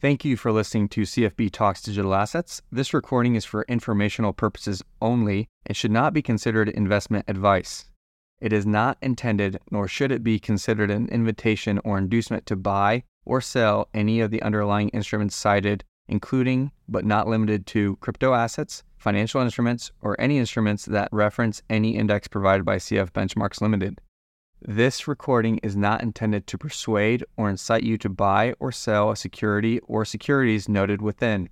Thank you for listening to CFB Talks Digital Assets. This recording is for informational purposes only and should not be considered investment advice. It is not intended, nor should it be considered an invitation or inducement to buy or sell any of the underlying instruments cited, including but not limited to crypto assets, financial instruments, or any instruments that reference any index provided by CF Benchmarks Limited. This recording is not intended to persuade or incite you to buy or sell a security or securities noted within.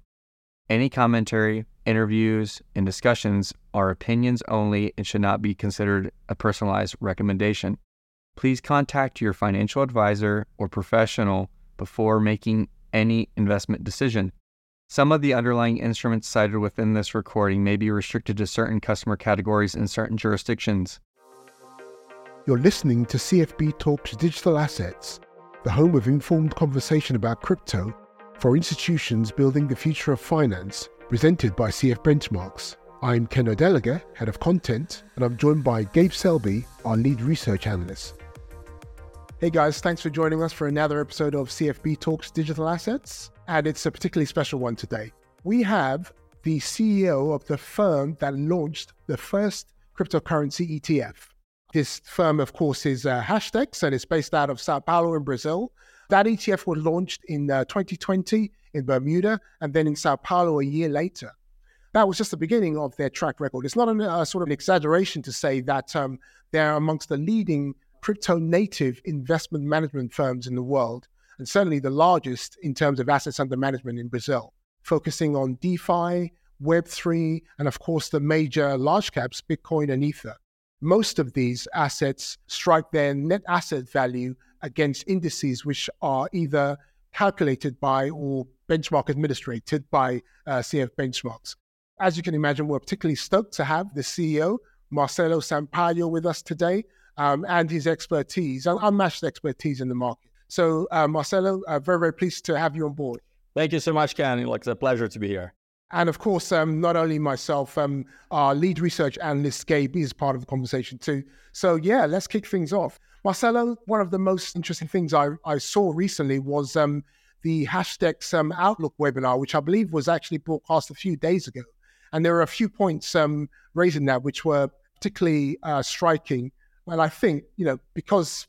Any commentary, interviews, and discussions are opinions only and should not be considered a personalized recommendation. Please contact your financial advisor or professional before making any investment decision. Some of the underlying instruments cited within this recording may be restricted to certain customer categories in certain jurisdictions. You're listening to CFB Talks Digital Assets, the home of informed conversation about crypto for institutions building the future of finance, presented by CF Benchmarks. I'm Ken Odeluga, Head of Content, and I'm joined by Gabe Selby, our Lead Research Analyst. Hey guys, thanks for joining us for another episode of CFB Talks Digital Assets, and it's a particularly special one today. We have the CEO of the firm that launched the first cryptocurrency ETF. This firm, of course, is uh, Hashdex and it's based out of Sao Paulo in Brazil. That ETF was launched in uh, 2020 in Bermuda and then in Sao Paulo a year later. That was just the beginning of their track record. It's not a uh, sort of an exaggeration to say that um, they're amongst the leading crypto native investment management firms in the world, and certainly the largest in terms of assets under management in Brazil, focusing on DeFi, Web3, and of course the major large caps, Bitcoin and Ether most of these assets strike their net asset value against indices which are either calculated by or benchmark administrated by uh, CF Benchmarks. As you can imagine, we're particularly stoked to have the CEO, Marcelo Sampaio, with us today um, and his expertise, unmatched expertise in the market. So, uh, Marcelo, uh, very, very pleased to have you on board. Thank you so much, Ken. It's a pleasure to be here. And of course, um, not only myself, um, our lead research analyst, Gabe, is part of the conversation too. So, yeah, let's kick things off. Marcelo, one of the most interesting things I, I saw recently was um, the Hashdex um, Outlook webinar, which I believe was actually broadcast a few days ago. And there were a few points um, raised in that which were particularly uh, striking. Well, I think, you know, because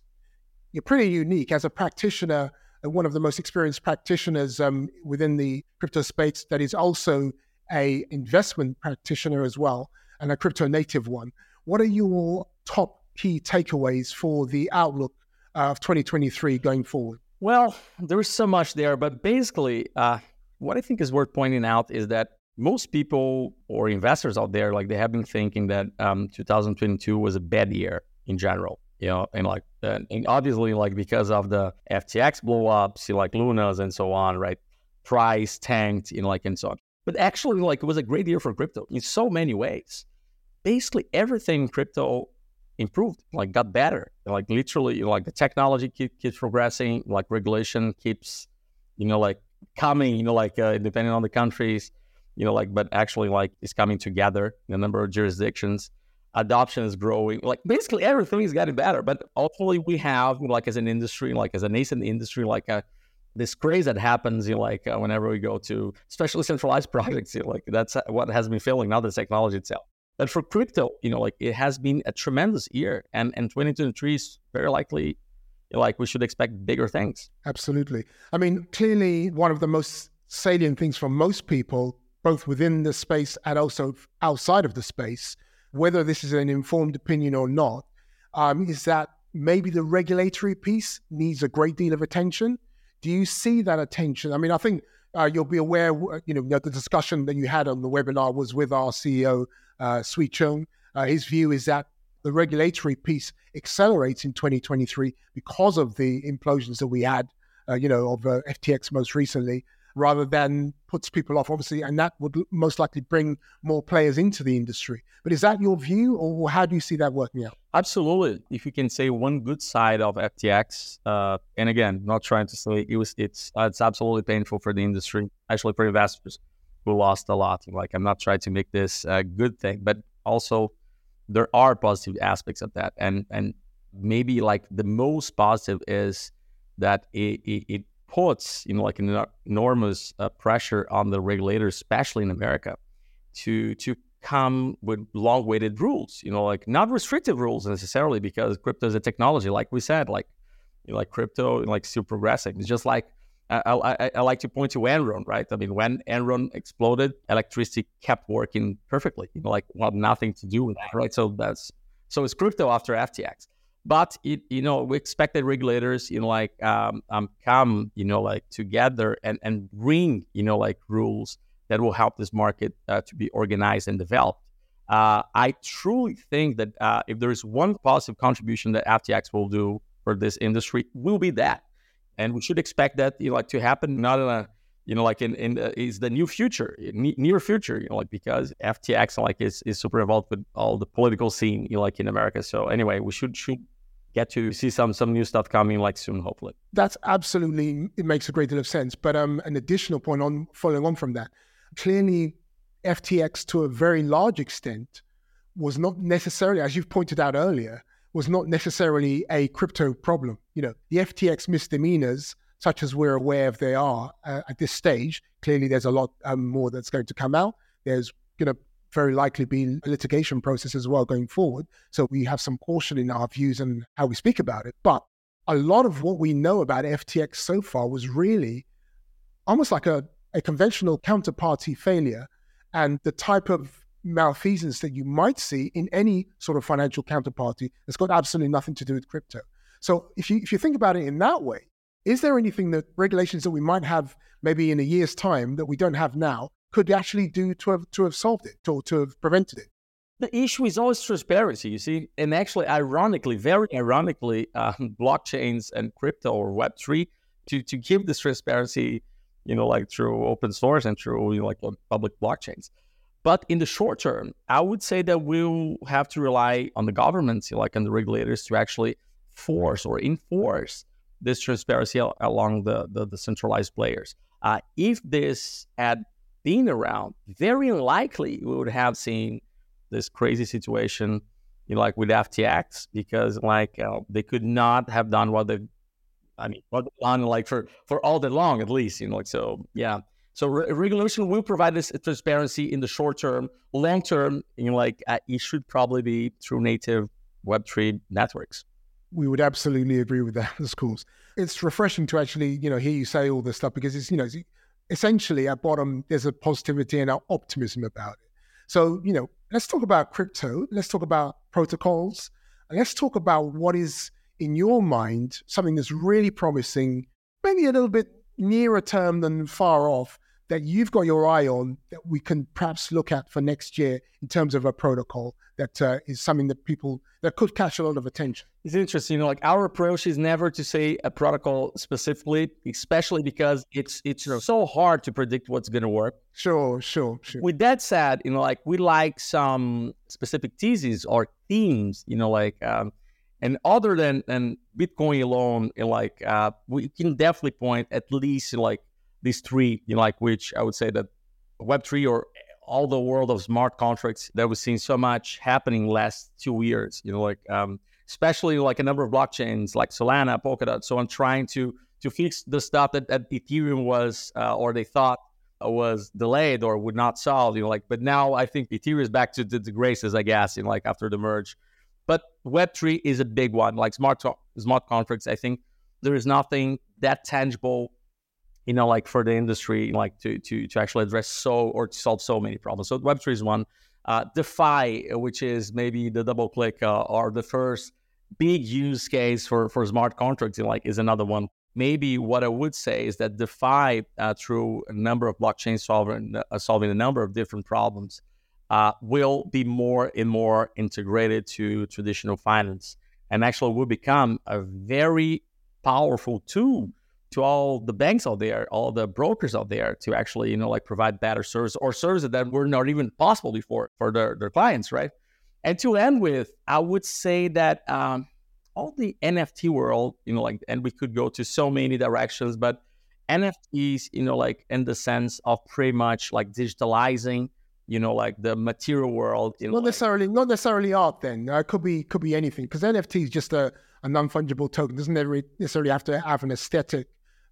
you're pretty unique as a practitioner one of the most experienced practitioners um, within the crypto space that is also a investment practitioner as well and a crypto native one. What are your top key takeaways for the outlook uh, of 2023 going forward? Well, there's so much there, but basically, uh, what I think is worth pointing out is that most people or investors out there, like they have been thinking that um, 2022 was a bad year in general you know, and like, uh, and obviously, like because of the FTX blow ups, like Lunas and so on, right? Price tanked, you know, like and so on. But actually, like it was a great year for crypto in so many ways. Basically, everything crypto improved, like got better. Like literally, like the technology keep, keeps progressing, like regulation keeps, you know, like coming, you know, like uh, depending on the countries, you know, like but actually like it's coming together in a number of jurisdictions adoption is growing. Like basically everything is getting better. But ultimately, we have like as an industry, like as a nascent industry, like a uh, this craze that happens, you know, like uh, whenever we go to especially centralized projects, you know, like that's what has been failing, not the technology itself. But for crypto, you know, like it has been a tremendous year, and and 2023 is very likely, like we should expect bigger things. Absolutely. I mean, clearly, one of the most salient things for most people, both within the space and also outside of the space, whether this is an informed opinion or not, um, is that maybe the regulatory piece needs a great deal of attention. Do you see that attention? I mean, I think uh, you'll be aware, you know, the discussion that you had on the webinar was with our CEO, uh, Sui Chong. Uh, his view is that the regulatory piece accelerates in 2023 because of the implosions that we had, uh, you know, of uh, FTX most recently rather than puts people off, obviously, and that would most likely bring more players into the industry. But is that your view, or how do you see that working out? Absolutely. If you can say one good side of FTX, uh, and again, not trying to say it was, it's uh, it's absolutely painful for the industry, actually for investors who lost a lot. Like I'm not trying to make this a good thing, but also there are positive aspects of that, and and maybe like the most positive is that it, it, it puts you know like an enormous uh, pressure on the regulators, especially in America, to to come with long-weighted rules. You know, like not restrictive rules necessarily, because crypto is a technology, like we said, like you know, like crypto, like still progressing. It's just like I, I, I, like to point to Enron, right? I mean, when Enron exploded, electricity kept working perfectly. You know, like well, nothing to do with that, right? So that's so it's crypto after FTX. But it, you know, we expected regulators, you know, like um, um, come, you know, like together and and bring, you know, like rules that will help this market uh, to be organized and developed. Uh, I truly think that uh, if there is one positive contribution that FTX will do for this industry, will be that, and we should expect that, you know, like to happen not in a you know, like in, in uh, is the new future, near future, you know, like because FTX like is, is super involved with all the political scene, you know, like in America. So anyway, we should should get to see some some new stuff coming like soon, hopefully. That's absolutely it makes a great deal of sense. But um, an additional point on following on from that, clearly, FTX to a very large extent was not necessarily, as you've pointed out earlier, was not necessarily a crypto problem. You know, the FTX misdemeanors such as we're aware of they are uh, at this stage. Clearly, there's a lot um, more that's going to come out. There's going to very likely be a litigation process as well going forward. So we have some caution in our views and how we speak about it. But a lot of what we know about FTX so far was really almost like a, a conventional counterparty failure and the type of malfeasance that you might see in any sort of financial counterparty that's got absolutely nothing to do with crypto. So if you if you think about it in that way, is there anything that regulations that we might have maybe in a year's time that we don't have now could actually do to have to have solved it or to have prevented it? The issue is always transparency, you see, and actually, ironically, very ironically, um, blockchains and crypto or Web three to to give this transparency, you know, like through open source and through you know, like public blockchains. But in the short term, I would say that we'll have to rely on the governments, like on the regulators, to actually force or enforce this transparency along the, the, the centralized players. Uh, if this had been around, very likely we would have seen this crazy situation, you know, like with FTX, because like uh, they could not have done what they, I mean, what done like for for all day long at least, you know, like so, yeah. So re- regulation will provide this transparency in the short term. Long term, you know, like uh, it should probably be through native Web three networks we would absolutely agree with that of course. It's refreshing to actually, you know, hear you say all this stuff because it's, you know, essentially at bottom, there's a positivity and an optimism about it. So, you know, let's talk about crypto. Let's talk about protocols. And let's talk about what is in your mind something that's really promising, maybe a little bit nearer term than far off, that you've got your eye on that we can perhaps look at for next year in terms of a protocol that uh, is something that people that could catch a lot of attention? It's interesting, you know, like our approach is never to say a protocol specifically, especially because it's it's sure. so hard to predict what's going to work. Sure, sure, sure. With that said, you know, like we like some specific theses or themes, you know, like. Um, and other than, than Bitcoin alone, like uh, we can definitely point at least like these three, you know, like which I would say that Web3 or all the world of smart contracts that we've seen so much happening last two years, you know, like um, especially like a number of blockchains like Solana, Polkadot, so I'm trying to to fix the stuff that, that Ethereum was uh, or they thought was delayed or would not solve, you know, like but now I think Ethereum is back to the, the graces, I guess, in like after the merge. But Web3 is a big one, like smart smart contracts. I think there is nothing that tangible you know, like for the industry, like to to to actually address so or to solve so many problems. So Web3 is one. Uh, DeFi, which is maybe the double click uh, or the first big use case for for smart contracts, like is another one. Maybe what I would say is that DeFi, uh, through a number of blockchains solving uh, solving a number of different problems, uh, will be more and more integrated to traditional finance, and actually will become a very powerful tool to all the banks out there, all the brokers out there to actually, you know, like provide better service or services that were not even possible before for their, their clients, right? And to end with, I would say that um, all the NFT world, you know, like, and we could go to so many directions, but NFTs, you know, like in the sense of pretty much like digitalizing, you know, like the material world. You know, not like, necessarily, not necessarily art. Then uh, it could be, could be anything because NFT is just a, a non fungible token. Doesn't necessarily have to have an aesthetic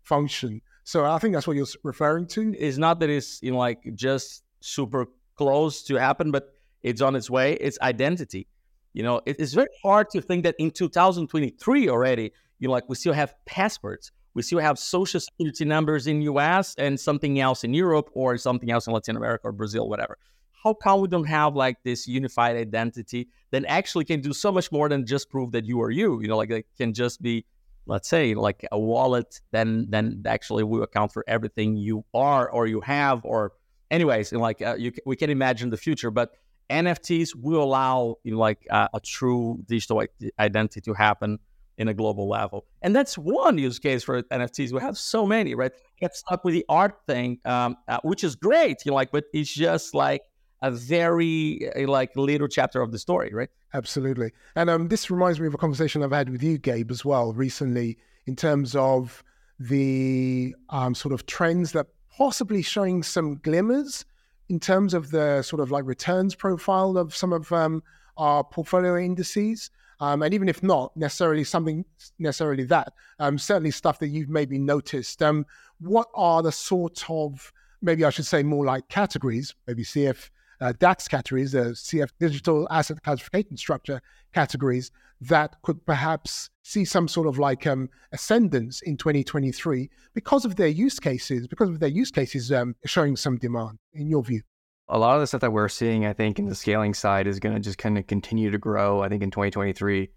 function. So I think that's what you're referring to. It's not that it's you know like just super close to happen, but it's on its way. It's identity. You know, it, it's very hard to think that in 2023 already, you know, like we still have passports, we still have social security numbers in US and something else in Europe or something else in Latin America or Brazil, whatever. How come we don't have like this unified identity that actually can do so much more than just prove that you are you? You know, like it can just be, let's say, like a wallet, then then actually will account for everything you are or you have or anyways, like uh, you, we can imagine the future, but NFTs will allow you know, like uh, a true digital identity to happen in a global level. And that's one use case for NFTs. We have so many, right? Get stuck with the art thing, um, uh, which is great, you know, like, but it's just like a very uh, like little chapter of the story, right? Absolutely. And um, this reminds me of a conversation I've had with you, Gabe, as well recently, in terms of the um, sort of trends that possibly showing some glimmers in terms of the sort of like returns profile of some of um, our portfolio indices. Um, and even if not necessarily something necessarily that, um, certainly stuff that you've maybe noticed. Um, what are the sort of maybe I should say more like categories, maybe CF uh, DACS categories, the CF digital asset classification structure categories that could perhaps see some sort of like um, ascendance in 2023 because of their use cases, because of their use cases um, showing some demand, in your view? a lot of the stuff that we're seeing, I think, in the scaling side is going to just kind of continue to grow. I think in 2023,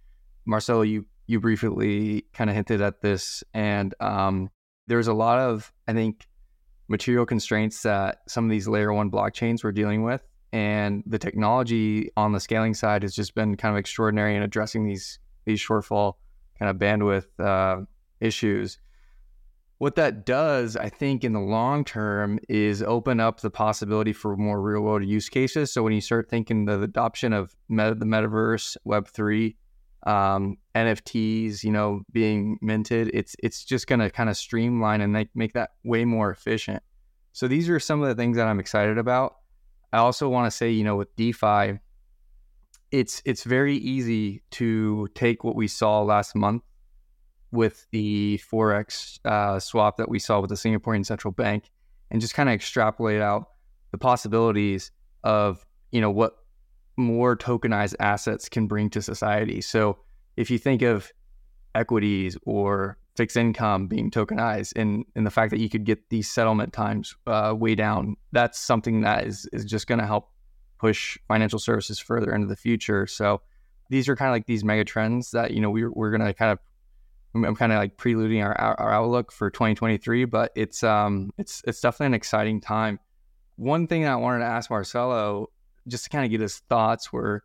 Marcelo, you you briefly kind of hinted at this, and um, there's a lot of I think material constraints that some of these layer one blockchains were dealing with, and the technology on the scaling side has just been kind of extraordinary in addressing these these shortfall kind of bandwidth uh, issues what that does, I think, in the long term, is open up the possibility for more real world use cases. So when you start thinking the adoption of meta, the metaverse, Web three, um, NFTs, you know, being minted, it's it's just going to kind of streamline and make make that way more efficient. So these are some of the things that I'm excited about. I also want to say, you know, with DeFi, it's it's very easy to take what we saw last month with the forex uh, swap that we saw with the Singaporean central bank, and just kind of extrapolate out the possibilities of you know what more tokenized assets can bring to society. So if you think of equities or fixed income being tokenized and, and the fact that you could get these settlement times uh, way down, that's something that is, is just going to help push financial services further into the future. So these are kind of like these mega trends that, you know, we're, we're going to kind of I'm, kind of like preluding our, our outlook for 2023, but it's um it's it's definitely an exciting time. One thing I wanted to ask Marcelo, just to kind of get his thoughts, were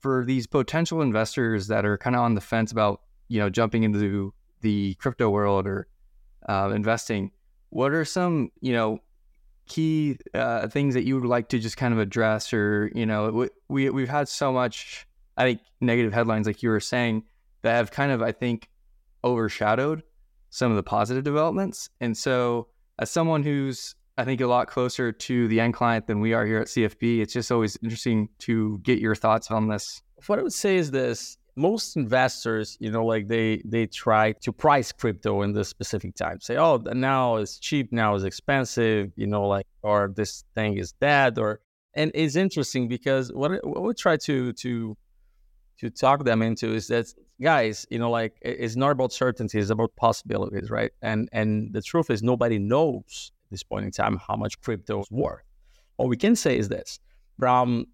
for these potential investors that are kind of on the fence about you know jumping into the crypto world or uh, investing. What are some you know key uh, things that you would like to just kind of address, or you know we we've had so much I think negative headlines like you were saying that have kind of I think overshadowed some of the positive developments. And so, as someone who's I think a lot closer to the end client than we are here at CFB, it's just always interesting to get your thoughts on this. What I would say is this: most investors, you know, like they they try to price crypto in this specific time. Say, oh, now it's cheap, now it's expensive, you know, like or this thing is dead, or and it's interesting because what, what we try to to to talk them into is that guys you know like it's not about certainty it's about possibilities right and and the truth is nobody knows this point in time how much crypto is worth. What we can say is this. From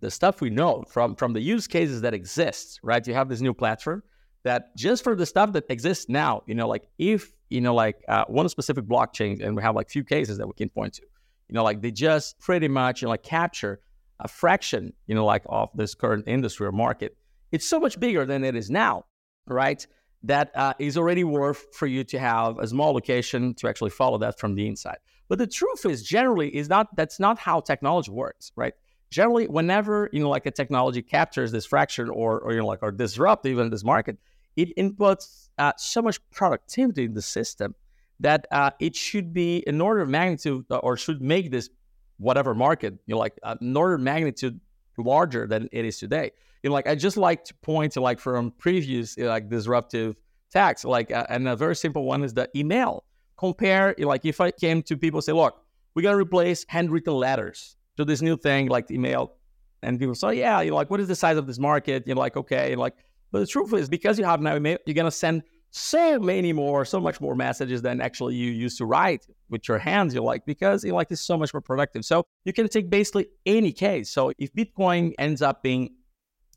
the stuff we know from from the use cases that exist right? You have this new platform that just for the stuff that exists now you know like if you know like uh, one specific blockchain and we have like few cases that we can point to you know like they just pretty much you know like capture a fraction you know like of this current industry or market. It's so much bigger than it is now, right? That uh, is already worth for you to have a small location to actually follow that from the inside. But the truth is, generally, is not that's not how technology works, right? Generally, whenever you know, like a technology captures this fraction or or you know, like or disrupt even this market, it inputs uh, so much productivity in the system that uh, it should be an order of magnitude uh, or should make this whatever market you know, like uh, an order of magnitude larger than it is today you know, like I just like to point to like from previous like disruptive attacks, like uh, and a very simple one is the email. compare, like if I came to people say, look, we're gonna replace handwritten letters to this new thing like email, and people say, yeah, you're like, what is the size of this market? You're like, okay, you're like, but the truth is, because you have now email, you're gonna send so many more, so much more messages than actually you used to write with your hands. You're like, because you like it's so much more productive. So you can take basically any case. So if Bitcoin ends up being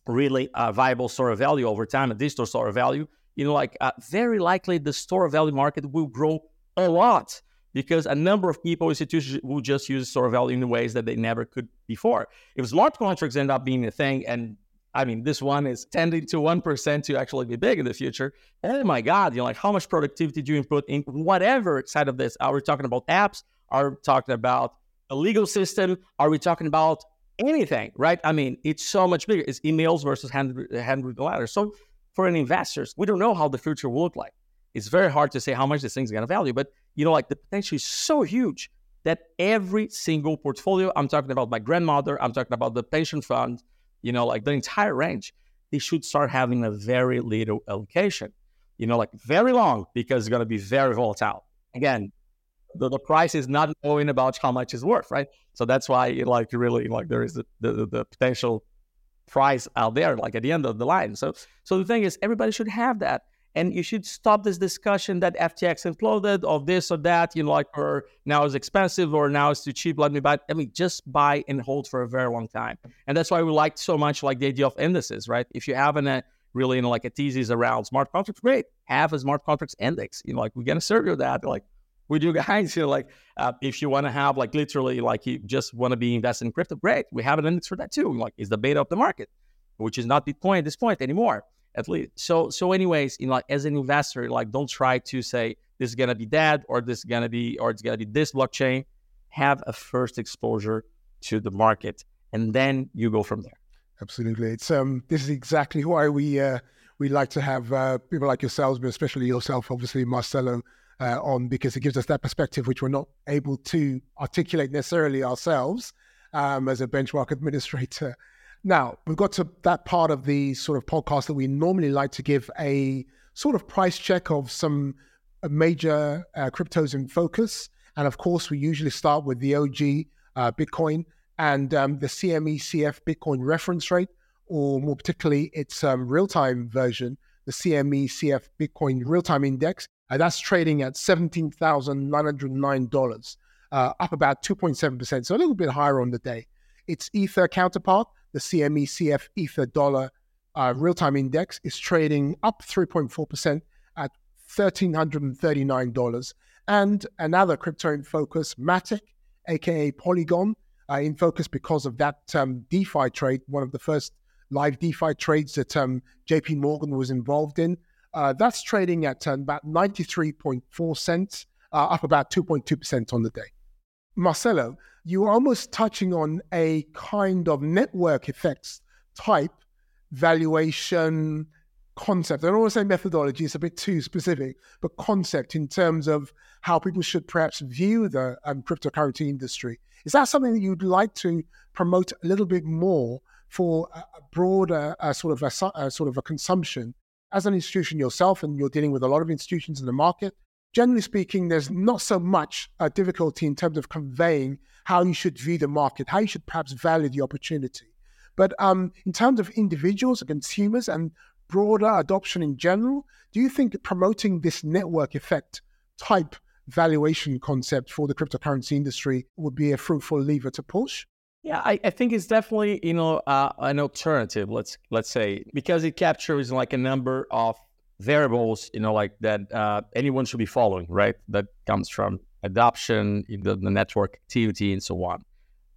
really a viable store of value over time, a digital store of value, you know, like uh, very likely the store of value market will grow a lot because a number of people, institutions will just use store of value in ways that they never could before. If smart contracts end up being a thing and I mean, this one is tending to 1% to actually be big in the future. Oh my God, you know, like how much productivity do you input in whatever side of this? Are we talking about apps? Are we talking about a legal system? Are we talking about anything, right? I mean, it's so much bigger. It's emails versus handwritten, handwritten letters. So for an investors, we don't know how the future will look like. It's very hard to say how much this thing's going to value, but you know, like the potential is so huge that every single portfolio, I'm talking about my grandmother, I'm talking about the pension fund, you know, like the entire range, they should start having a very little allocation, you know, like very long because it's going to be very volatile. Again, the, the price is not knowing about how much it's worth, right? So that's why, like, really, like, there is the, the, the potential price out there, like at the end of the line. So, so the thing is, everybody should have that and you should stop this discussion that FTX imploded of this or that, you know, like or now it's expensive or now it's too cheap. Let me buy. I mean, just buy and hold for a very long time. And that's why we like so much like the idea of indices, right? If you have a uh, really you know like a thesis around smart contracts, great. Have a smart contracts index. You know, like we're gonna serve you that. Like we do guys, you know, like uh, if you want to have like literally like you just want to be invested in crypto, great. We have an index for that too. Like is the beta of the market, which is not Bitcoin at this point anymore at least. So so anyways, you know, like as an investor, like don't try to say this is gonna be that or this is gonna be or it's gonna be this blockchain. Have a first exposure to the market, and then you go from there. Absolutely, it's um this is exactly why we uh we like to have uh, people like yourselves, but especially yourself, obviously Marcelo, uh, on because it gives us that perspective which we're not able to articulate necessarily ourselves um, as a benchmark administrator. Now, we've got to that part of the sort of podcast that we normally like to give a sort of price check of some uh, major uh, cryptos in focus. And of course, we usually start with the OG uh, Bitcoin and um, the CME CF Bitcoin reference rate, or more particularly its um, real time version, the CME CF Bitcoin real time index. Uh, that's trading at $17,909, uh, up about 2.7%, so a little bit higher on the day. Its Ether counterpart, the CME CF Ether dollar uh, real time index is trading up 3.4% at $1,339. And another crypto in focus, Matic, aka Polygon, uh, in focus because of that um, DeFi trade, one of the first live DeFi trades that um, JP Morgan was involved in. Uh, that's trading at uh, about 93.4 cents, uh, up about 2.2% on the day. Marcelo, you are almost touching on a kind of network effects type valuation concept. I don't want to say methodology, it's a bit too specific, but concept in terms of how people should perhaps view the um, cryptocurrency industry. Is that something that you'd like to promote a little bit more for a, broader uh, sort of a, a sort of a consumption as an institution yourself, and you're dealing with a lot of institutions in the market? generally speaking, there's not so much uh, difficulty in terms of conveying how you should view the market, how you should perhaps value the opportunity. But um, in terms of individuals, and consumers, and broader adoption in general, do you think promoting this network effect type valuation concept for the cryptocurrency industry would be a fruitful lever to push? Yeah, I, I think it's definitely you know uh, an alternative. Let's let's say because it captures like a number of variables, you know, like that uh, anyone should be following, right? That comes from adoption, the, the, network activity, and so on.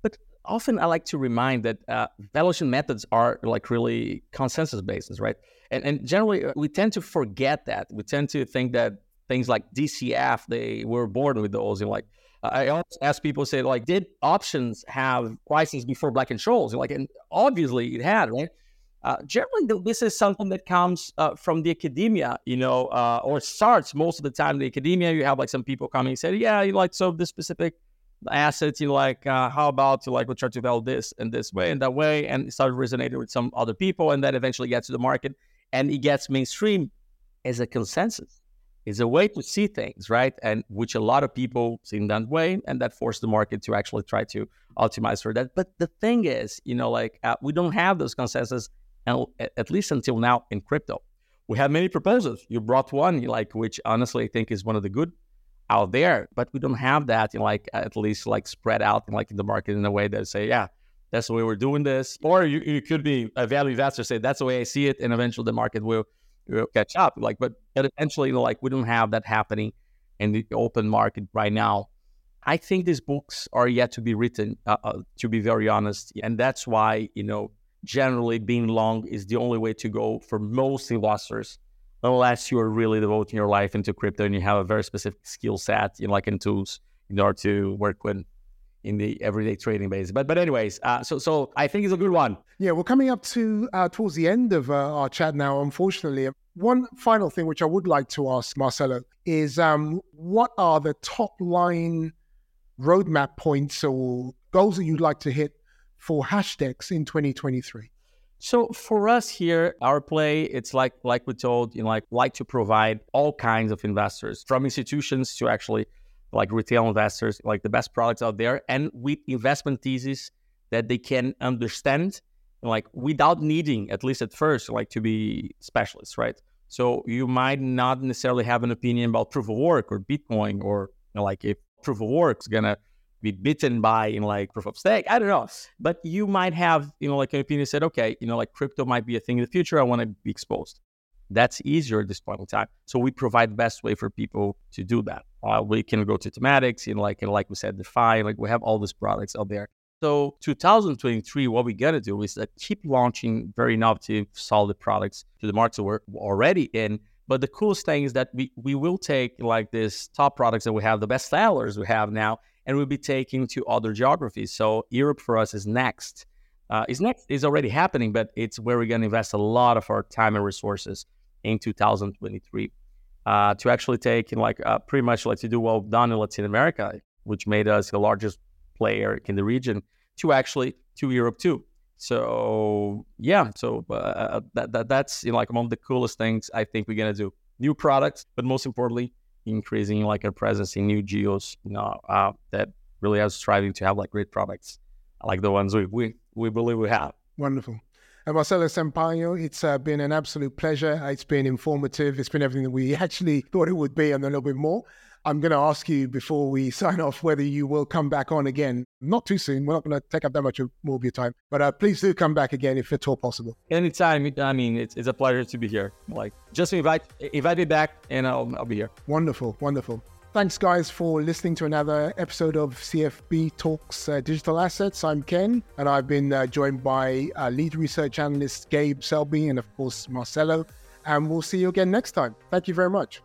But often I like to remind that uh, valuation methods are like really consensus basis, right? And, and generally uh, we tend to forget that. We tend to think that things like DCF, they were born with those. You know, like I always ask people, say like, did options have prices before Black and Scholes? Like, and obviously it had, right? Uh, generally, this is something that comes uh, from the academia, you know, uh, or starts most of the time in the academia. You have like some people coming and say, yeah, you like so this specific asset, you like uh, how about you like we try to value this and this way and that way, and it started resonating with some other people, and then eventually gets to the market, and it gets mainstream as a consensus. Is a way to see things, right? And which a lot of people see in that way, and that forced the market to actually try to optimize for that. But the thing is, you know, like uh, we don't have those consensus, at least until now in crypto. We have many proposals. You brought one, like which honestly I think is one of the good out there, but we don't have that in like at least like spread out like in the market in a way that say, yeah, that's the way we're doing this. Or you, you could be a value investor, say that's the way I see it, and eventually the market will catch up. Like, but eventually, you know, like we don't have that happening in the open market right now. I think these books are yet to be written, uh, uh, to be very honest, and that's why you know generally being long is the only way to go for most investors, unless you are really devoting your life into crypto and you have a very specific skill set, you know, like in tools in order to work with in the everyday trading base. But but anyways, uh, so so I think it's a good one. Yeah, we're coming up to uh, towards the end of uh, our chat now. Unfortunately, one final thing which I would like to ask Marcelo is um, what are the top line roadmap points or goals that you'd like to hit for Hashdex in 2023? So for us here, our play, it's like like we told, you know, like like to provide all kinds of investors, from institutions to actually like retail investors, like the best products out there, and with investment thesis that they can understand, like without needing, at least at first, like to be specialists, right? So you might not necessarily have an opinion about proof of work or Bitcoin, or you know, like if proof of work is gonna be bitten by in like proof of stake. I don't know, but you might have you know like an opinion said, okay, you know like crypto might be a thing in the future. I want to be exposed. That's easier at this point in time. So we provide the best way for people to do that. Uh, we can go to thematics, you know, like and like we said, DeFi. Like we have all these products out there. So 2023, what we gotta do is uh, keep launching very innovative, solid products to the markets we're already in. But the coolest thing is that we, we will take like this top products that we have, the best sellers we have now, and we'll be taking to other geographies. So Europe for us is next. Uh, is next is already happening, but it's where we're gonna invest a lot of our time and resources in 2023 uh, to actually take and like uh, pretty much like to do well done in Latin America, which made us the largest player in the region, to actually to Europe too. So yeah, so uh, that, that that's you know, like among the coolest things I think we're gonna do. New products, but most importantly, increasing like our presence in new geos. You know uh, that really are striving to have like great products like the ones we we, we believe we have. Wonderful. And Marcelo Sampaio, it's uh, been an absolute pleasure. It's been informative. It's been everything that we actually thought it would be and a little bit more. I'm going to ask you before we sign off whether you will come back on again. Not too soon. We're not going to take up that much more of your time, but uh, please do come back again if at all possible. Anytime. I mean, it's, it's a pleasure to be here. Like, just invite invite me back, and I'll I'll be here. Wonderful, wonderful. Thanks, guys, for listening to another episode of CFB Talks uh, Digital Assets. I'm Ken, and I've been uh, joined by uh, lead research analyst Gabe Selby and, of course, Marcelo. And we'll see you again next time. Thank you very much.